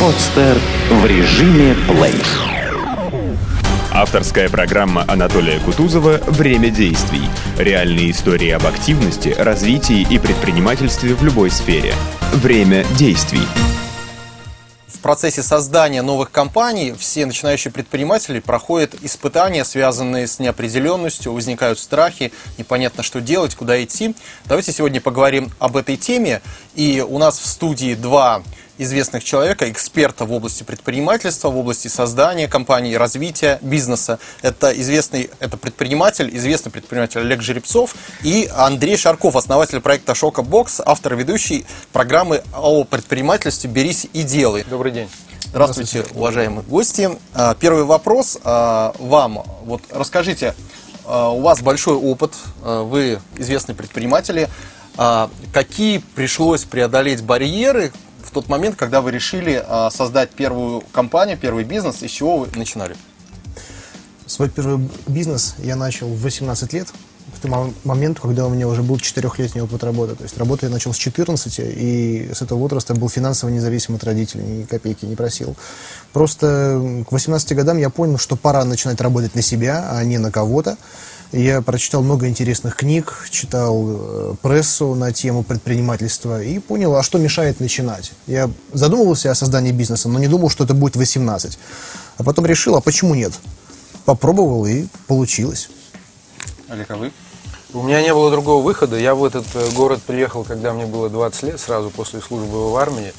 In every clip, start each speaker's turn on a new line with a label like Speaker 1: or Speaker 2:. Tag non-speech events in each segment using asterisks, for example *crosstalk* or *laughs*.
Speaker 1: Подстер в режиме плей.
Speaker 2: Авторская программа Анатолия Кутузова «Время действий». Реальные истории об активности, развитии и предпринимательстве в любой сфере. Время действий.
Speaker 3: В процессе создания новых компаний все начинающие предприниматели проходят испытания, связанные с неопределенностью, возникают страхи, непонятно, что делать, куда идти. Давайте сегодня поговорим об этой теме. И у нас в студии два известных человека, эксперта в области предпринимательства, в области создания компаний, развития бизнеса. Это известный это предприниматель, известный предприниматель Олег Жеребцов и Андрей Шарков, основатель проекта Шока Бокс, автор и ведущий программы о предпринимательстве «Берись и делай».
Speaker 4: Добрый день.
Speaker 3: Здравствуйте, уважаемые гости. А, Первый вопрос а, вам. Вот расскажите, а, у вас большой опыт, вы известные предприниматели. Какие пришлось преодолеть барьеры в тот момент, когда вы решили а, создать первую компанию, первый бизнес, и с чего вы начинали?
Speaker 5: Свой первый бизнес я начал в 18 лет, в тот мом- момент, когда у меня уже был четырехлетний опыт работы. То есть работу я начал с 14, и с этого возраста был финансово независим от родителей, ни копейки не просил. Просто к 18 годам я понял, что пора начинать работать на себя, а не на кого-то. Я прочитал много интересных книг, читал э, прессу на тему предпринимательства и понял, а что мешает начинать. Я задумывался о создании бизнеса, но не думал, что это будет 18. А потом решил, а почему нет? Попробовал и получилось.
Speaker 3: Олег, а вы?
Speaker 4: У меня не было другого выхода. Я в этот э, город приехал, когда мне было 20 лет, сразу после службы в армии.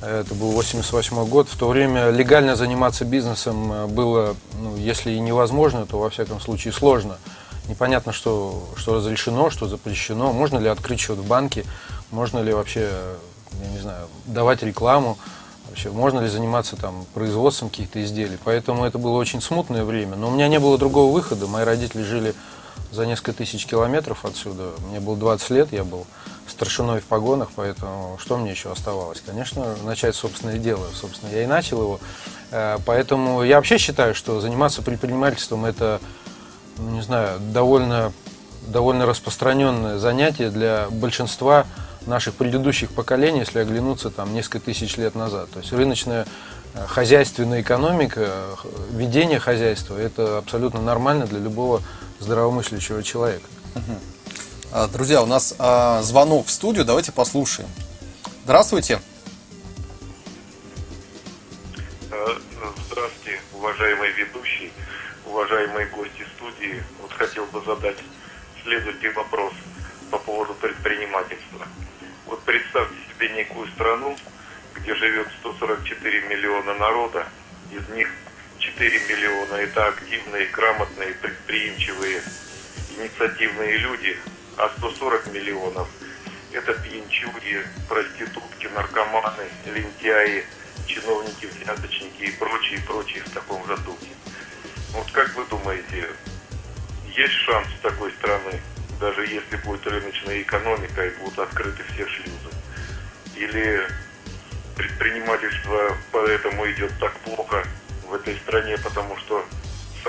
Speaker 4: Это был 88 год. В то время легально заниматься бизнесом э, было, ну, если и невозможно, то во всяком случае сложно. Непонятно, что, что разрешено, что запрещено. Можно ли открыть счет в банке, можно ли вообще, я не знаю, давать рекламу. Вообще, можно ли заниматься там производством каких-то изделий. Поэтому это было очень смутное время. Но у меня не было другого выхода. Мои родители жили за несколько тысяч километров отсюда. Мне было 20 лет, я был старшиной в погонах, поэтому что мне еще оставалось? Конечно, начать собственное дело. Собственно, я и начал его. Э, Поэтому я вообще считаю, что заниматься предпринимательством это, ну, не знаю, довольно, довольно распространенное занятие для большинства наших предыдущих поколений, если оглянуться там несколько тысяч лет назад. То есть рыночная э, хозяйственная экономика, ведение хозяйства – это абсолютно нормально для любого здравомыслящего человека.
Speaker 3: А, Друзья, у нас а, звонок в студию, давайте послушаем. Здравствуйте.
Speaker 6: Миллиона это активные, грамотные, предприимчивые, инициативные люди, а 140 миллионов это пьянчуги, проститутки, наркоманы, лентяи, чиновники, взяточники и прочие, прочие в таком же духе. Вот как вы думаете, есть шанс такой страны, даже если будет рыночная экономика и будут открыты все шлюзы? Или предпринимательство поэтому идет так плохо в этой стране, потому что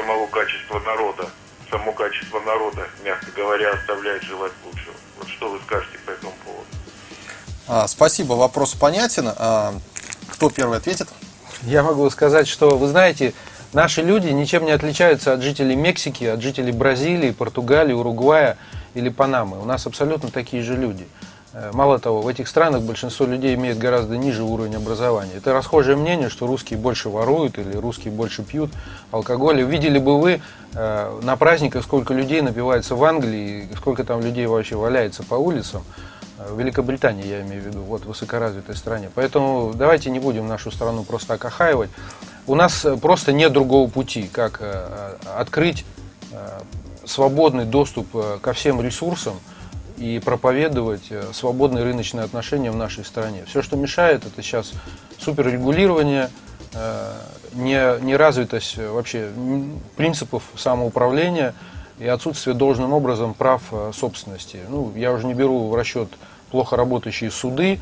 Speaker 6: самого качества народа, само качество народа, мягко говоря, оставляет желать лучшего. Вот что вы скажете по этому поводу?
Speaker 3: А, Спасибо, вопрос понятен. А, Кто первый ответит?
Speaker 4: Я могу сказать, что, вы знаете, наши люди ничем не отличаются от жителей Мексики, от жителей Бразилии, Португалии, Уругвая или Панамы. У нас абсолютно такие же люди. Э, Мало того, в этих странах большинство людей имеет гораздо ниже уровень образования. Это расхожее мнение, что русские больше воруют или русские больше пьют алкоголь. Видели бы вы э, на праздниках, сколько людей напивается в Англии, сколько там людей вообще валяется по улицам. Э, В Великобритании, я имею в виду, вот в высокоразвитой стране. Поэтому давайте не будем нашу страну просто так охаивать. У нас просто нет другого пути, как открыть свободный доступ ко всем ресурсам и проповедовать э, свободные рыночные отношения в нашей стране. Все, что мешает, это сейчас суперрегулирование, э, не- неразвитость э, вообще принципов самоуправления и отсутствие должным образом прав собственности. Ну, я уже не беру в расчет плохо работающие суды,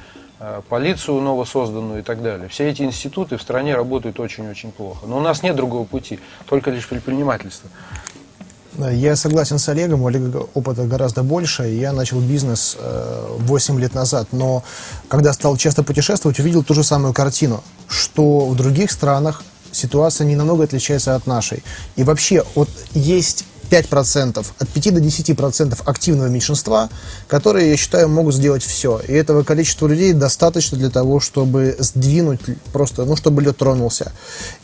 Speaker 4: полицию новосозданную и так далее. Все эти институты в стране работают очень-очень плохо. Но у нас нет другого пути, только лишь предпринимательство.
Speaker 5: Я согласен с Олегом, у Олега опыта гораздо больше. Я начал бизнес э, 8 лет назад, но когда стал часто путешествовать, увидел ту же самую картину. что в других странах ситуация не намного отличается от нашей. И вообще, вот есть 5%, от 5 до 10% активного меньшинства, которые, я считаю, могут сделать все. И этого количества людей достаточно для того, чтобы сдвинуть просто, ну, чтобы лед тронулся.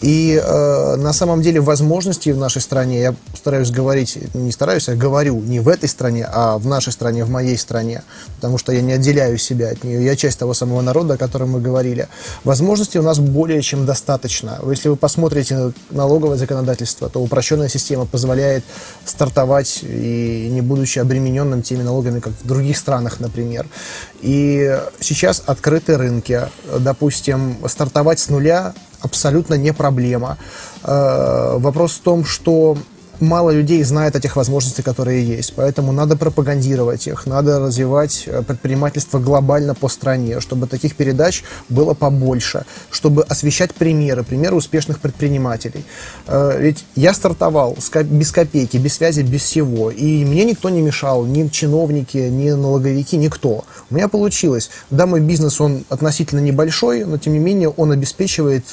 Speaker 5: И э, на самом деле возможности в нашей стране, я стараюсь говорить, не стараюсь, а говорю не в этой стране, а в нашей стране, в моей стране, потому что я не отделяю себя от нее, я часть того самого народа, о котором мы говорили. Возможностей у нас более чем достаточно. Если вы посмотрите налоговое законодательство, то упрощенная система позволяет стартовать и не будучи обремененным теми налогами, как в других странах, например. И сейчас открыты рынки. Допустим, стартовать с нуля абсолютно не проблема. Э, вопрос в том, что мало людей знает о тех возможностях, которые есть. Поэтому надо пропагандировать их, надо развивать э, предпринимательство глобально по стране, чтобы таких передач было побольше, чтобы освещать примеры, примеры успешных предпринимателей. Э, ведь я стартовал без копейки, без связи, без всего, и мне никто не мешал, ни чиновники, ни налоговики, никто. У меня получилось. Да, мой бизнес, он относительно небольшой, но тем не менее он обеспечивает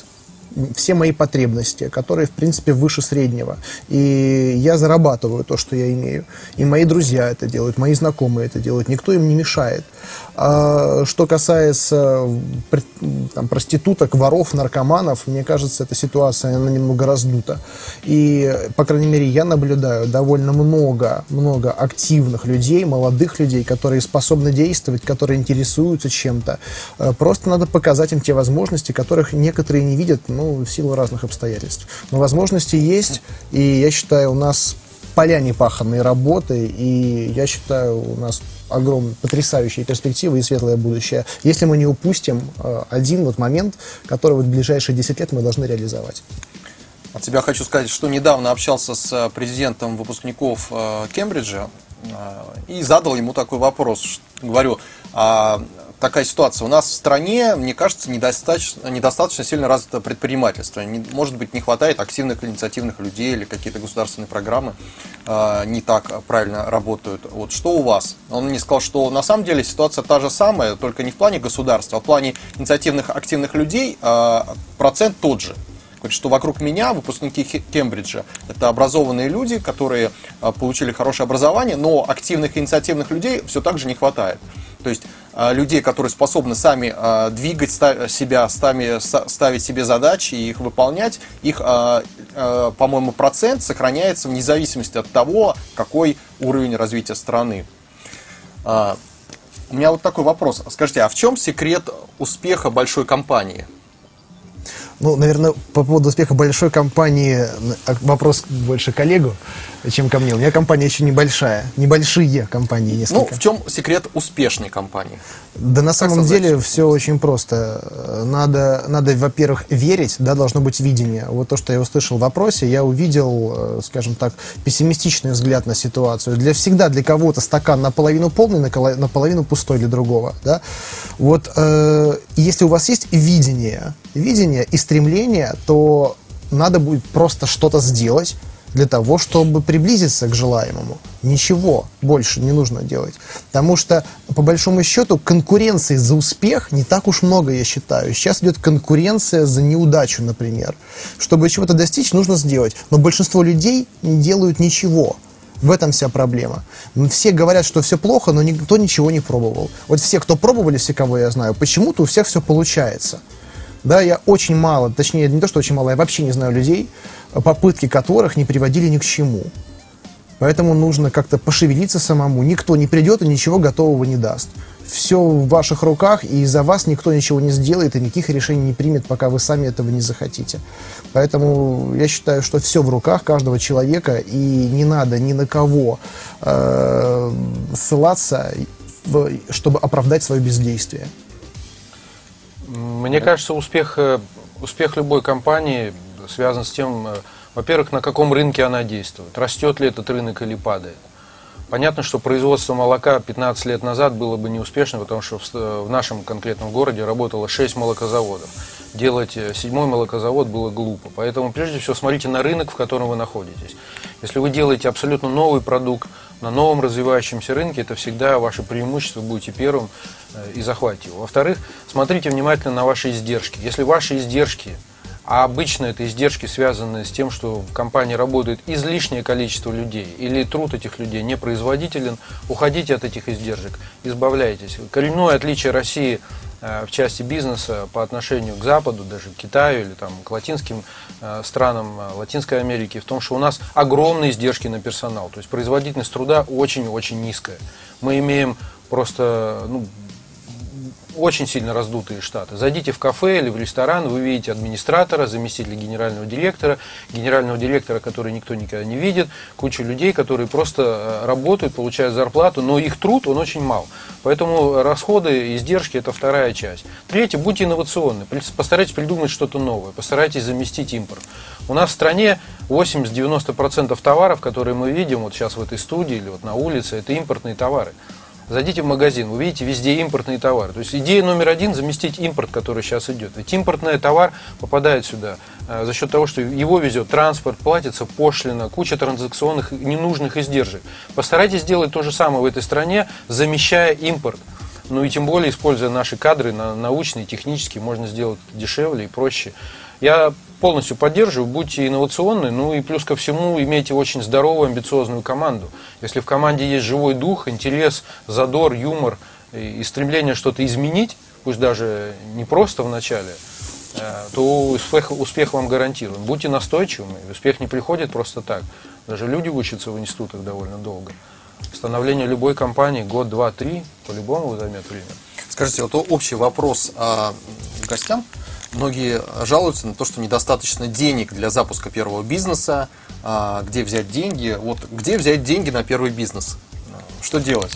Speaker 5: все мои потребности, которые, в принципе, выше среднего. И я зарабатываю то, что я имею. И мои друзья это делают, мои знакомые это делают. Никто им не мешает. А что касается там, проституток, воров, наркоманов, мне кажется, эта ситуация, она немного раздута. И, по крайней мере, я наблюдаю довольно много, много активных людей, молодых людей, которые способны действовать, которые интересуются чем-то. Э, просто надо показать им те возможности, которых некоторые не видят, ну, в силу разных обстоятельств. Но возможности есть, и я считаю, у нас поля непаханные работы, и я считаю, у нас огромные, потрясающие перспективы и светлое будущее, если мы не упустим э, один вот момент, который вот в ближайшие 10 лет мы должны реализовать.
Speaker 3: От себя хочу сказать, что недавно общался с э, президентом выпускников э, Кембриджа и задал ему такой вопрос. Говорю, а такая ситуация. У нас в стране, мне кажется, недостаточно, недостаточно сильно развито предпринимательство. Не, может быть, не хватает активных инициативных людей или какие-то государственные программы э, не так правильно работают. Вот что у вас? Он мне сказал, что на самом деле ситуация та же самая, только не в плане государства, а в плане инициативных активных людей э, процент тот же. Говорит, что вокруг меня выпускники Кембриджа это образованные люди, которые получили хорошее образование, но активных инициативных людей все так же не хватает. То есть а, людей, которые способны сами а, двигать себя, сами ставить себе задачи и их выполнять, их, а, по-моему, процент сохраняется вне зависимости от того, какой уровень развития страны. У меня вот такой вопрос. Скажите, а в чем секрет успеха большой компании?
Speaker 5: Ну, наверное, по поводу успеха большой компании вопрос больше коллегу чем ко мне. У меня компания еще небольшая, небольшие компании несколько.
Speaker 3: Ну, в чем секрет успешной компании?
Speaker 5: Да на самом деле все очень просто. Надо, надо во-первых, верить, да, должно быть видение. Вот то, что я услышал в вопросе, я увидел, э, скажем так, пессимистичный взгляд на ситуацию. Для всегда для кого-то стакан наполовину полный, наполовину пустой для другого. Да? Вот э, если у вас есть видение, видение и стремление, то надо будет просто что-то сделать, для того, чтобы приблизиться к желаемому. Ничего больше не нужно делать. Потому что, по большому счету, конкуренции за успех не так уж много, я считаю. Сейчас идет конкуренция за неудачу, например. Чтобы чего-то достичь, нужно сделать. Но большинство людей не делают ничего. В этом вся проблема. Все говорят, что все плохо, но никто ничего не пробовал. Вот все, кто пробовали, все, кого я знаю, почему-то у всех все получается. Да, я очень мало, точнее, не то, что очень мало, я вообще не знаю людей, попытки которых не приводили ни к чему. Поэтому нужно как-то пошевелиться самому. Никто не придет и ничего готового не даст. Все в ваших руках, и за вас никто ничего не сделает и никаких решений не примет, пока вы сами этого не захотите. Поэтому я считаю, что все в руках каждого человека, и не надо ни на кого э, ссылаться, чтобы оправдать свое бездействие.
Speaker 4: Мне кажется, успех, э, успех любой компании связан с тем, э, во-первых, на каком рынке она действует, растет ли этот рынок или падает. Понятно, что производство молока 15 лет назад было бы неуспешно, потому что в нашем конкретном городе работало 6 молокозаводов. Делать э, седьмой молокозавод было глупо. Поэтому прежде всего смотрите на рынок, в котором вы находитесь. Если вы делаете абсолютно новый продукт, на новом развивающемся рынке, это всегда ваше преимущество, будете первым э, и захватите его. Во-вторых, смотрите внимательно на ваши издержки. Если ваши издержки а обычно это издержки, связанные с тем, что в компании работает излишнее количество людей или труд этих людей не производителен. Уходите от этих издержек, избавляйтесь. Коренное отличие России в части бизнеса по отношению к Западу, даже к Китаю или там, к латинским э, странам э, Латинской Америки, в том, что у нас огромные издержки на персонал. То есть производительность труда очень-очень низкая. Мы имеем просто ну, очень сильно раздутые штаты. Зайдите в кафе или в ресторан, вы видите администратора, заместителя генерального директора, генерального директора, который никто никогда не видит, кучу людей, которые просто э, работают, получают зарплату, но их труд, он очень мал. Поэтому расходы, издержки – это вторая часть. Третье, будьте инновационны, постарайтесь придумать что-то новое, постарайтесь заместить импорт. У нас в стране 80-90% товаров, которые мы видим вот сейчас в этой студии или вот на улице, это импортные товары. Зайдите в магазин, вы видите везде импортные товары. То есть идея номер один – заместить импорт, который сейчас идет. Ведь импортный товар попадает сюда э, за счет того, что его везет транспорт, платится пошлина, куча транзакционных ненужных издержек. Постарайтесь сделать то же самое в этой стране, замещая импорт. Ну и тем более, используя наши кадры на научные, технические, можно сделать дешевле и проще. Я полностью поддерживаю, будьте инновационны, ну и плюс ко всему имейте очень здоровую, амбициозную команду. Если в команде есть живой дух, интерес, задор, юмор и стремление что-то изменить, пусть даже не просто в начале, э, то успех, успех вам гарантирован. Будьте настойчивыми, успех не приходит просто так. Даже люди учатся в институтах довольно долго. Становление любой компании год, два, три, по-любому займет время.
Speaker 3: Скажите, вот общий вопрос а, гостям. Многие жалуются на то, что недостаточно денег для запуска первого бизнеса. А, где взять деньги? Вот где взять деньги на первый бизнес? Что делать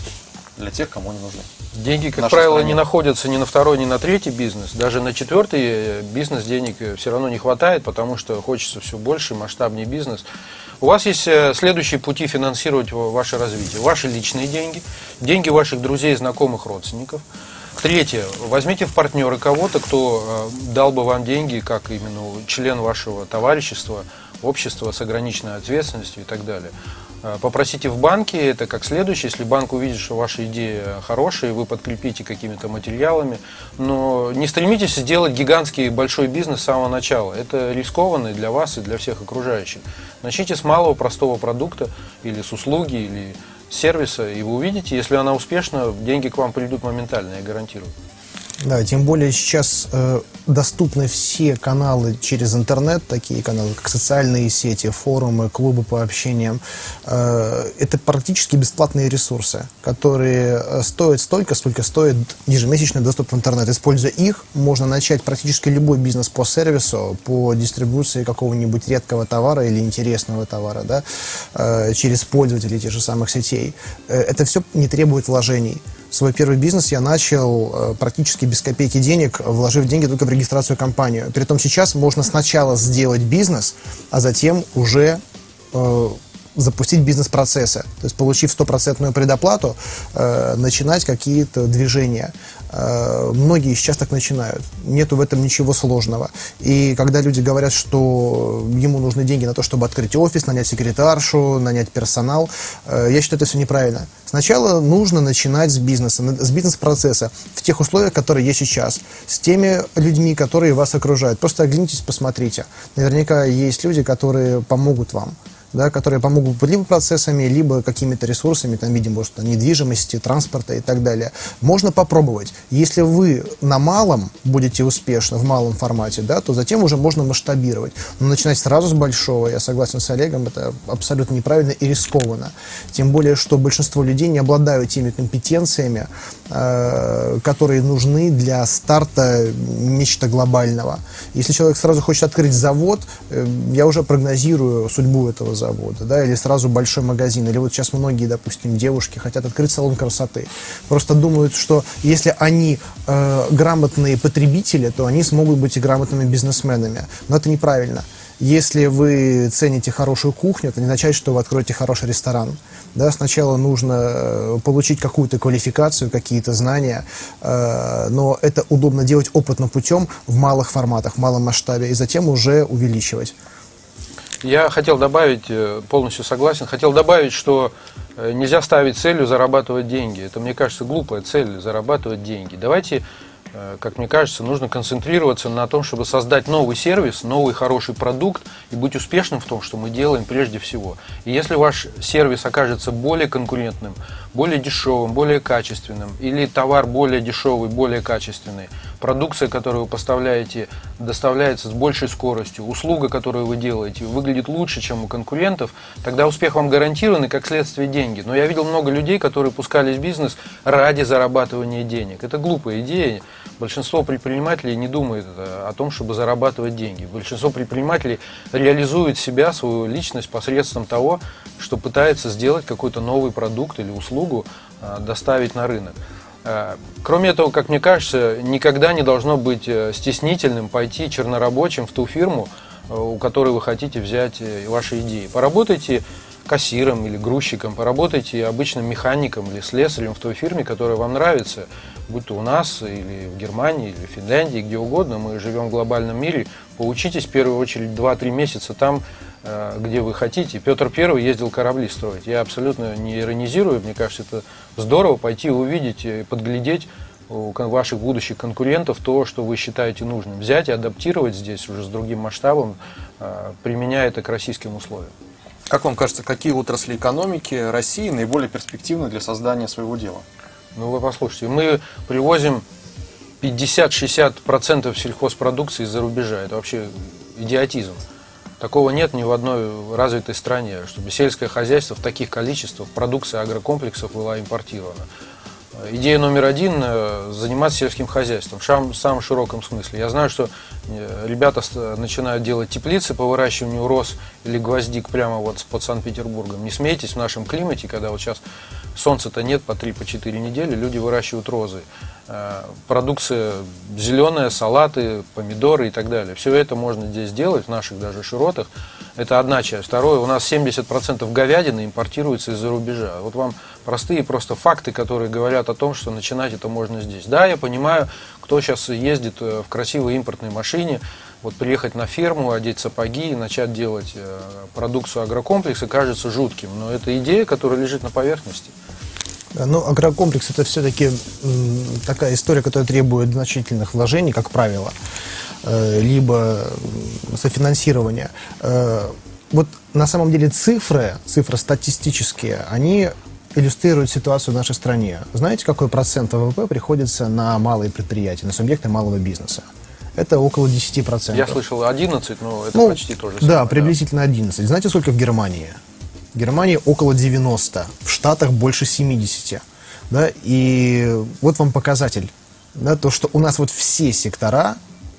Speaker 3: для тех, кому они нужны?
Speaker 4: Деньги, как правило, стране. не находятся ни на второй, ни на третий бизнес. Даже на четвертый э, бизнес денег э, все равно не хватает, потому что хочется все больше, масштабнее бизнес. У вас есть э, следующие пути финансировать ваше развитие. Ваши личные деньги, деньги ваших друзей, знакомых, родственников – Третье. Возьмите в партнеры кого-то, кто э, дал бы вам деньги, как именно член вашего товарищества, общества с ограниченной ответственностью и так далее. Э, попросите в банке, это как следующее, если банк увидит, что ваша идея хорошая, вы подкрепите какими-то материалами, но не стремитесь сделать гигантский большой бизнес с самого начала. Это рискованно для вас, и для всех окружающих. Начните с малого простого продукта или с услуги, или сервиса, и вы увидите, если она успешна, деньги к вам придут моментально, я гарантирую.
Speaker 5: Да, тем более сейчас э, доступны все каналы через интернет, такие каналы, как социальные сети, форумы, клубы по общениям. Э, это практически бесплатные ресурсы, которые э, стоят столько, сколько стоит ежемесячный доступ в интернет. Используя их, можно начать практически любой бизнес по сервису, по дистрибуции какого-нибудь редкого товара или интересного товара, да, э, через пользователей тех же самых сетей. Э, это все не требует вложений. Свой первый бизнес я начал э, практически без копейки денег, вложив деньги только в регистрацию компании. Притом сейчас можно сначала сделать бизнес, а затем уже э, запустить бизнес-процессы. То есть, получив стопроцентную предоплату, э, начинать какие-то движения. Э, многие сейчас так начинают. Нету в этом ничего сложного. И когда люди говорят, что ему нужны деньги на то, чтобы открыть офис, нанять секретаршу, нанять персонал, э, я считаю, это все неправильно. Сначала нужно начинать с бизнеса, с бизнес-процесса, в тех условиях, которые есть сейчас, с теми людьми, которые вас окружают. Просто оглянитесь, посмотрите. Наверняка есть люди, которые помогут вам да, которые помогут либо процессами, либо какими-то ресурсами, там, видимо, может, недвижимости, транспорта и так далее. Можно попробовать. Если вы на малом будете успешны, в малом формате, да, то затем уже можно масштабировать. Но начинать сразу с большого, я согласен с Олегом, это абсолютно неправильно и рискованно. Тем более, что большинство людей не обладают теми компетенциями, э, которые нужны для старта нечто глобального. Если человек сразу хочет открыть завод, э, я уже прогнозирую судьбу этого завода завода, да, или сразу большой магазин, или вот сейчас многие, допустим, девушки хотят открыть салон красоты. Просто думают, что если они э, грамотные потребители, то они смогут быть и грамотными бизнесменами. Но это неправильно. Если вы цените хорошую кухню, это не означает, что вы откроете хороший ресторан. Да, сначала нужно э, получить какую-то квалификацию, какие-то знания, э, но это удобно делать опытным путем в малых форматах, в малом масштабе, и затем уже увеличивать.
Speaker 4: Я хотел добавить, э, полностью согласен, хотел добавить, что э, нельзя ставить целью зарабатывать деньги. Это, мне кажется, глупая цель зарабатывать деньги. Давайте как мне кажется, нужно концентрироваться на том, чтобы создать новый сервис, новый хороший продукт и быть успешным в том, что мы делаем прежде всего. И если ваш сервис окажется более конкурентным, более дешевым, более качественным, или товар более дешевый, более качественный, продукция, которую вы поставляете, доставляется с большей скоростью, услуга, которую вы делаете, выглядит лучше, чем у конкурентов, тогда успех вам гарантирован и, как следствие, деньги. Но я видел много людей, которые пускались в бизнес ради зарабатывания денег. Это глупая идея. Большинство предпринимателей не думает о том, чтобы зарабатывать деньги. Большинство предпринимателей реализует себя, свою личность посредством того, что пытается сделать какой-то новый продукт или услугу, а, доставить на рынок. А, кроме этого, как мне кажется, никогда не должно быть э, стеснительным пойти чернорабочим в ту фирму, э, у которой вы хотите взять э, ваши идеи. Поработайте кассиром или грузчиком, поработайте обычным механиком или слесарем в той фирме, которая вам нравится, будь то у нас или в Германии, или в Финляндии, где угодно, мы живем в глобальном мире, поучитесь в первую очередь 2-3 месяца там, э, где вы хотите. Петр Первый ездил корабли строить. Я абсолютно не иронизирую, мне кажется, это здорово пойти увидеть и подглядеть у ваших будущих конкурентов то, что вы считаете нужным. Взять и адаптировать здесь уже с другим масштабом, э, применяя это к российским условиям.
Speaker 3: Как вам кажется, какие отрасли экономики России наиболее перспективны для создания своего дела?
Speaker 4: Ну, вы послушайте, мы привозим 50-60% сельхозпродукции из-за рубежа. Это вообще идиотизм. Такого нет ни в одной развитой стране, чтобы сельское хозяйство в таких количествах продукции агрокомплексов была импортирована. Идея номер один – заниматься сельским хозяйством в самом широком смысле. Я знаю, что э, ребята начинают делать теплицы по выращиванию роз или гвоздик прямо вот под Санкт-Петербургом. Не смейтесь, в нашем климате, когда вот сейчас солнца-то нет по 3-4 по недели, люди выращивают розы. Э, продукция зеленая, салаты, помидоры и так далее. Все это можно здесь делать, в наших даже широтах. Это одна часть. Второе, у нас 70% говядины импортируется из-за рубежа. Вот вам простые просто факты, которые говорят о том, что начинать это можно здесь. Да, я понимаю, кто сейчас ездит э, в красивой импортной машине, вот приехать на ферму, одеть сапоги и начать делать э, продукцию агрокомплекса кажется жутким. Но это идея, которая лежит на поверхности.
Speaker 5: Ну, агрокомплекс это все-таки такая история, которая требует значительных вложений, как правило. Э, либо софинансирования. Э, вот на самом деле цифры, цифры статистические, они иллюстрируют ситуацию в нашей стране. Знаете, какой процент ВВП приходится на малые предприятия, на субъекты малого бизнеса? Это около 10%.
Speaker 4: Я слышал 11, но это ну, почти то же самое.
Speaker 5: Да, приблизительно 11. Знаете, сколько в Германии? В Германии около 90, в Штатах больше 70. Да? И вот вам показатель. Да, то, что у нас вот все сектора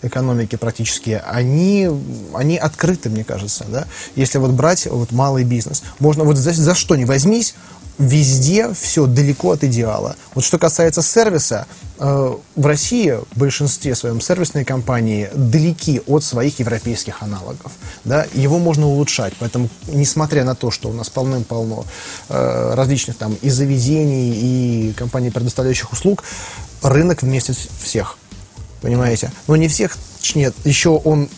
Speaker 5: экономики практически, они, они открыты, мне кажется, да. Если вот брать вот малый бизнес, можно вот за, за что не возьмись, везде все далеко от идеала. Вот что касается сервиса, э, в России в большинстве своем сервисные компании далеки от своих европейских аналогов. Да? Его можно улучшать. Поэтому, несмотря на то, что у нас полным-полно э, различных там и заведений, и компаний, предоставляющих услуг, рынок вместе всех понимаете? Но не всех нет, еще он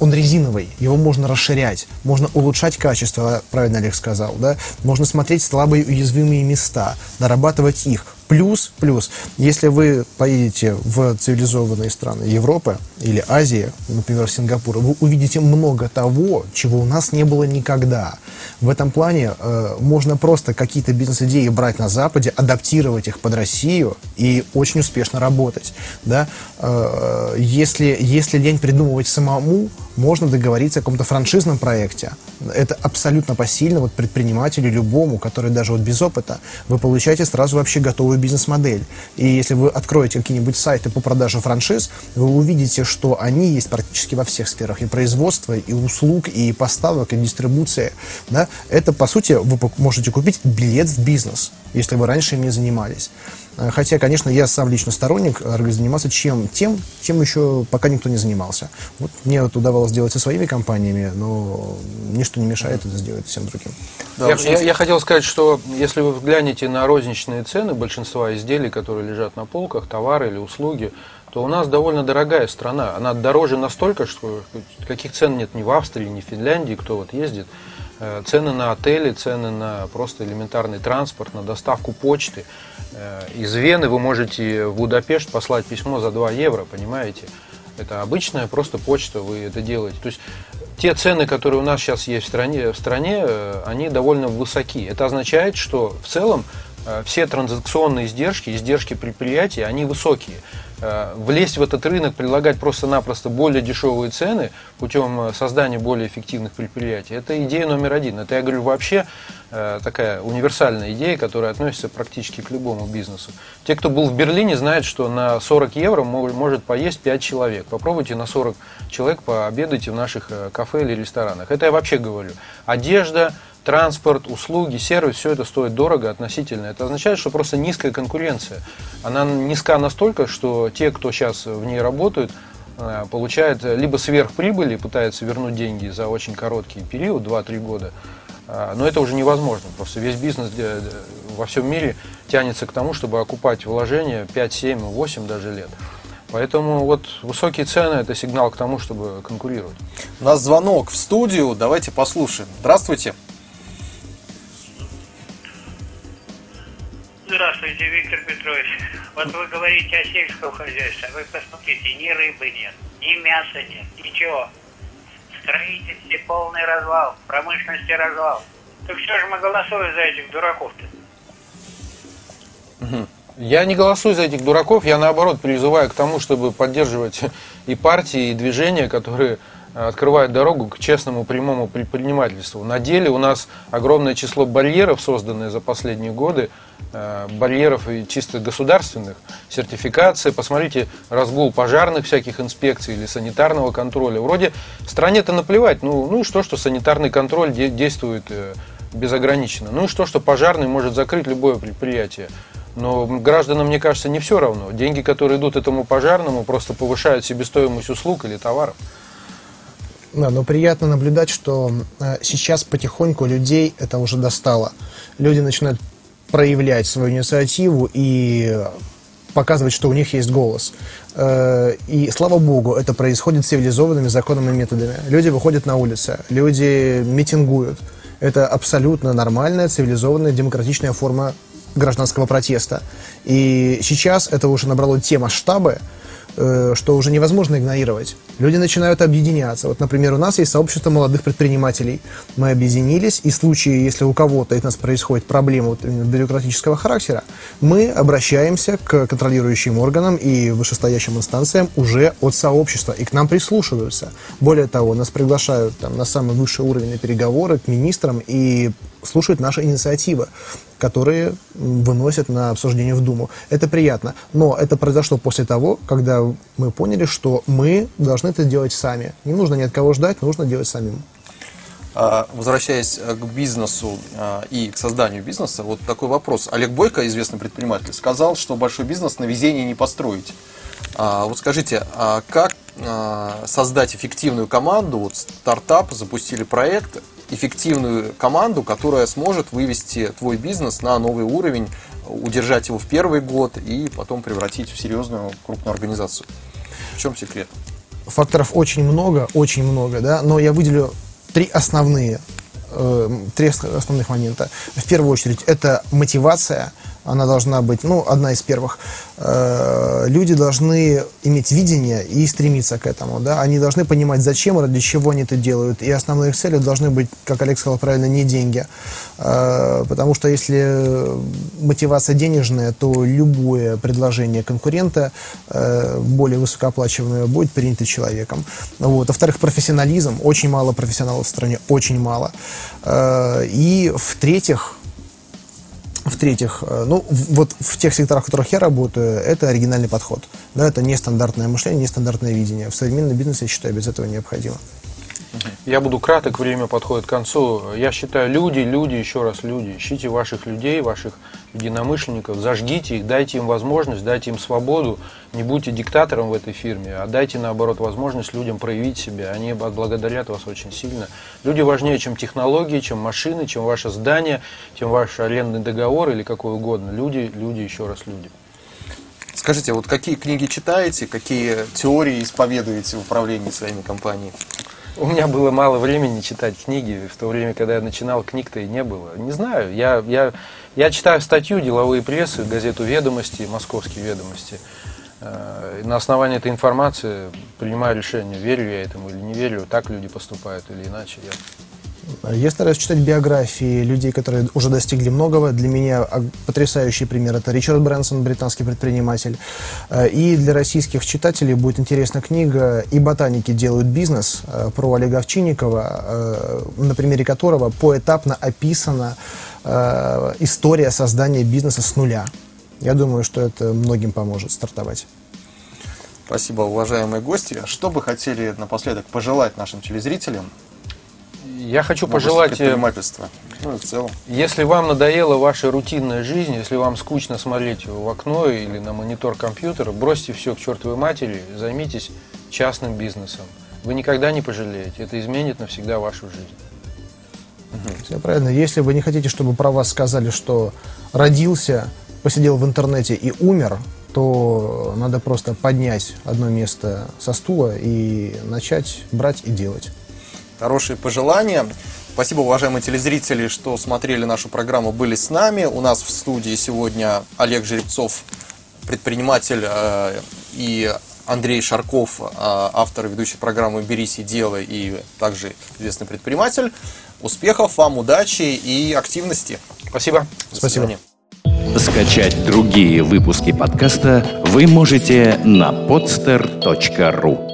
Speaker 5: он резиновый, его можно расширять, можно улучшать качество, правильно Олег сказал, да, можно смотреть слабые уязвимые места, нарабатывать их, Плюс, плюс, если вы поедете в цивилизованные страны Европы или Азии, например, в Сингапур, вы увидите много того, чего у нас не было никогда. В этом плане э, можно просто какие-то бизнес-идеи брать на Западе, адаптировать их под Россию и очень успешно работать. Да? Э, если, если лень придумывать самому, можно договориться о каком-то франшизном проекте. Это абсолютно посильно вот предпринимателю любому, который даже вот без опыта, вы получаете сразу вообще готовую бизнес-модель. И если вы откроете какие-нибудь сайты по продаже франшиз, вы увидите, что они есть практически во всех сферах. И производства, и услуг, и поставок, и дистрибуция. Да? Это, по сути, вы можете купить билет в бизнес, если вы раньше им не занимались. Э, Хотя, конечно, я сам лично сторонник заниматься чем, тем, чем еще пока никто не занимался. Вот мне вот удавалось делать со своими компаниями, но ничто не мешает это сделать всем другим.
Speaker 3: Да,
Speaker 4: я, я- я хотел сказать, что если вы взглянете на розничные цены большинства изделий, которые лежат на полках, товары или услуги, то у нас довольно дорогая страна. Она дороже настолько, что каких цен нет ни в Австрии, ни в Финляндии, кто вот ездит. Э, Цены на отели, цены на просто элементарный транспорт, на доставку почты. Э, Из Вены вы можете в Будапешт послать письмо за 2 евро, понимаете? Это обычная просто почта, вы это делаете. То есть те цены, которые у нас сейчас есть в стране, в стране э, они довольно высоки. Это означает, что в целом все транзакционные издержки, издержки предприятия, они высокие. Э, Влезть в этот рынок, предлагать просто-напросто более дешевые цены путем э, создания более эффективных предприятий, это идея номер один. Это, я говорю, вообще э, такая универсальная идея, которая относится практически к любому бизнесу. Те, кто был в Берлине, знают, что на 40 евро мо- может поесть 5 человек. Попробуйте на 40 человек пообедайте в наших кафе или ресторанах. Это я вообще говорю. Одежда, транспорт, услуги, сервис, все это стоит дорого относительно. Это означает, что просто низкая конкуренция. Она низка настолько, что те, кто сейчас в ней работают, э, получают либо сверхприбыли, пытаются вернуть деньги за очень короткий период, 2-3 года, а, но это уже невозможно. Просто весь бизнес э, э, во всем мире тянется к тому, чтобы окупать вложения 5, 7, 8 даже лет. Поэтому вот высокие цены – это сигнал к тому, чтобы конкурировать.
Speaker 3: У нас звонок в студию, давайте послушаем. Здравствуйте.
Speaker 7: Здравствуйте, Виктор Петрович. Вот вы говорите о сельском хозяйстве. Вы посмотрите, ни рыбы нет, ни мяса нет, ничего. Строительстве полный развал, промышленности развал. Так что же мы голосуем за этих дураков-то?
Speaker 4: Я не голосую за этих дураков, я наоборот призываю к тому, чтобы поддерживать *laughs* и партии, и движения, которые э, открывают дорогу к честному прямому предпринимательству. На деле у нас огромное число барьеров, созданные за последние годы, э, барьеров и чисто государственных, сертификации. Посмотрите, разгул пожарных всяких инспекций или санитарного контроля. Вроде стране-то наплевать, ну, ну и что, что санитарный контроль де- действует э, безограниченно. Ну и что, что пожарный может закрыть любое предприятие. Но гражданам, мне кажется, не все равно. Деньги, которые идут этому пожарному, просто повышают себестоимость услуг или товаров.
Speaker 5: Да, но приятно наблюдать, что э, сейчас потихоньку людей это уже достало. Люди начинают проявлять свою инициативу и показывать, что у них есть голос. Э, И слава богу, это происходит цивилизованными законными методами. Люди выходят на улицы, люди митингуют. Это абсолютно нормальная, цивилизованная, демократичная форма гражданского протеста. И сейчас это уже набрало те масштабы, что уже невозможно игнорировать. Люди начинают объединяться. Вот, например, у нас есть сообщество молодых предпринимателей. Мы объединились, и в случае, если у кого-то из нас происходит проблема вот бюрократического характера, мы обращаемся к контролирующим органам и вышестоящим инстанциям уже от сообщества, и к нам прислушиваются. Более того, нас приглашают там, на самый высший уровень на переговоры к министрам и слушают наши инициативы которые выносят на обсуждение в Думу. Это приятно. Но это произошло после того, когда мы поняли, что мы должны это делать сами. Не нужно ни от кого ждать, нужно делать самим.
Speaker 3: А, Возвращаясь э, к бизнесу а, и к созданию бизнеса, вот такой вопрос. Олег Бойко, известный предприниматель, сказал, что большой бизнес на везении не построить. А, Вот скажите, как создать эффективную команду? Вот стартап, запустили проект, эффективную команду, которая сможет вывести твой бизнес на новый уровень, удержать его в первый год и потом превратить в серьезную крупную организацию. В чем секрет?
Speaker 5: Факторов очень много, очень много, да, но я выделю три основные, э, три ос- основных момента. В первую очередь, это мотивация, она должна быть, ну, одна из первых. Э, люди должны иметь видение и стремиться к этому, да, они должны понимать, зачем, ради чего они это делают, и основной их целью должны быть, как Олег сказал правильно, не деньги, Э, потому что если мотивация денежная, то любое предложение конкурента, э, более высокооплачиваемое, будет принято человеком. Вот. Во-вторых, профессионализм. Очень мало профессионалов в стране, очень мало. И в-третьих, в-третьих, э, ну, вот в тех секторах, в которых я работаю, это оригинальный подход. Да, это нестандартное мышление, нестандартное видение. В современном бизнесе, я считаю, без этого необходимо.
Speaker 4: Я буду краток, время подходит к концу. Я считаю, люди, люди, еще раз люди. Ищите ваших людей, ваших единомышленников, зажгите их, дайте им возможность, дайте им свободу. Не будьте диктатором в этой фирме, а дайте, наоборот, возможность людям проявить себя. Они благодарят вас очень сильно. Люди важнее, чем технологии, чем машины, чем ваше здание, чем ваш арендный договор или какой угодно. Люди, люди, еще раз люди.
Speaker 3: Скажите, вот какие книги читаете, какие теории исповедуете в управлении своими компаниями?
Speaker 4: У меня было мало времени читать книги. В то время, когда я начинал, книг-то и не было. Не знаю. Я, я, я читаю статью деловые прессы, газету «Ведомости», «Московские ведомости». Э, на основании этой информации принимаю решение, верю я этому или не верю, так люди поступают или иначе. Я
Speaker 5: я стараюсь читать биографии людей, которые уже достигли многого. Для меня потрясающий пример – это Ричард Брэнсон, британский предприниматель. Э, и для российских читателей будет интересна книга «И ботаники делают бизнес» э, про Олега Овчинникова, э, на примере которого поэтапно описана история создания бизнеса с нуля. Я думаю, что это многим поможет стартовать.
Speaker 3: Спасибо, уважаемые гости. А что бы хотели напоследок пожелать нашим телезрителям
Speaker 4: я хочу пожелать...
Speaker 3: Э, предпринимательства. Ну в целом.
Speaker 4: Если вам надоела ваша рутинная жизнь, если вам скучно смотреть в окно или на монитор компьютера, бросьте все к чертовой матери, займитесь частным бизнесом. Вы никогда не пожалеете. Это изменит навсегда вашу жизнь.
Speaker 5: Все правильно. Если вы не хотите, чтобы про вас сказали, что родился, посидел в интернете и умер, то надо просто поднять одно место со стула и начать брать и делать
Speaker 3: хорошие пожелания. Спасибо, уважаемые телезрители, что смотрели нашу программу, были с нами. У нас в студии сегодня Олег Жеребцов, предприниматель, э, и Андрей Шарков, э, автор и ведущий программы «Берись и делай» и также известный предприниматель. Успехов вам, удачи и активности.
Speaker 4: Спасибо.
Speaker 3: Спасибо.
Speaker 1: Скачать другие выпуски подкаста вы можете на podster.ru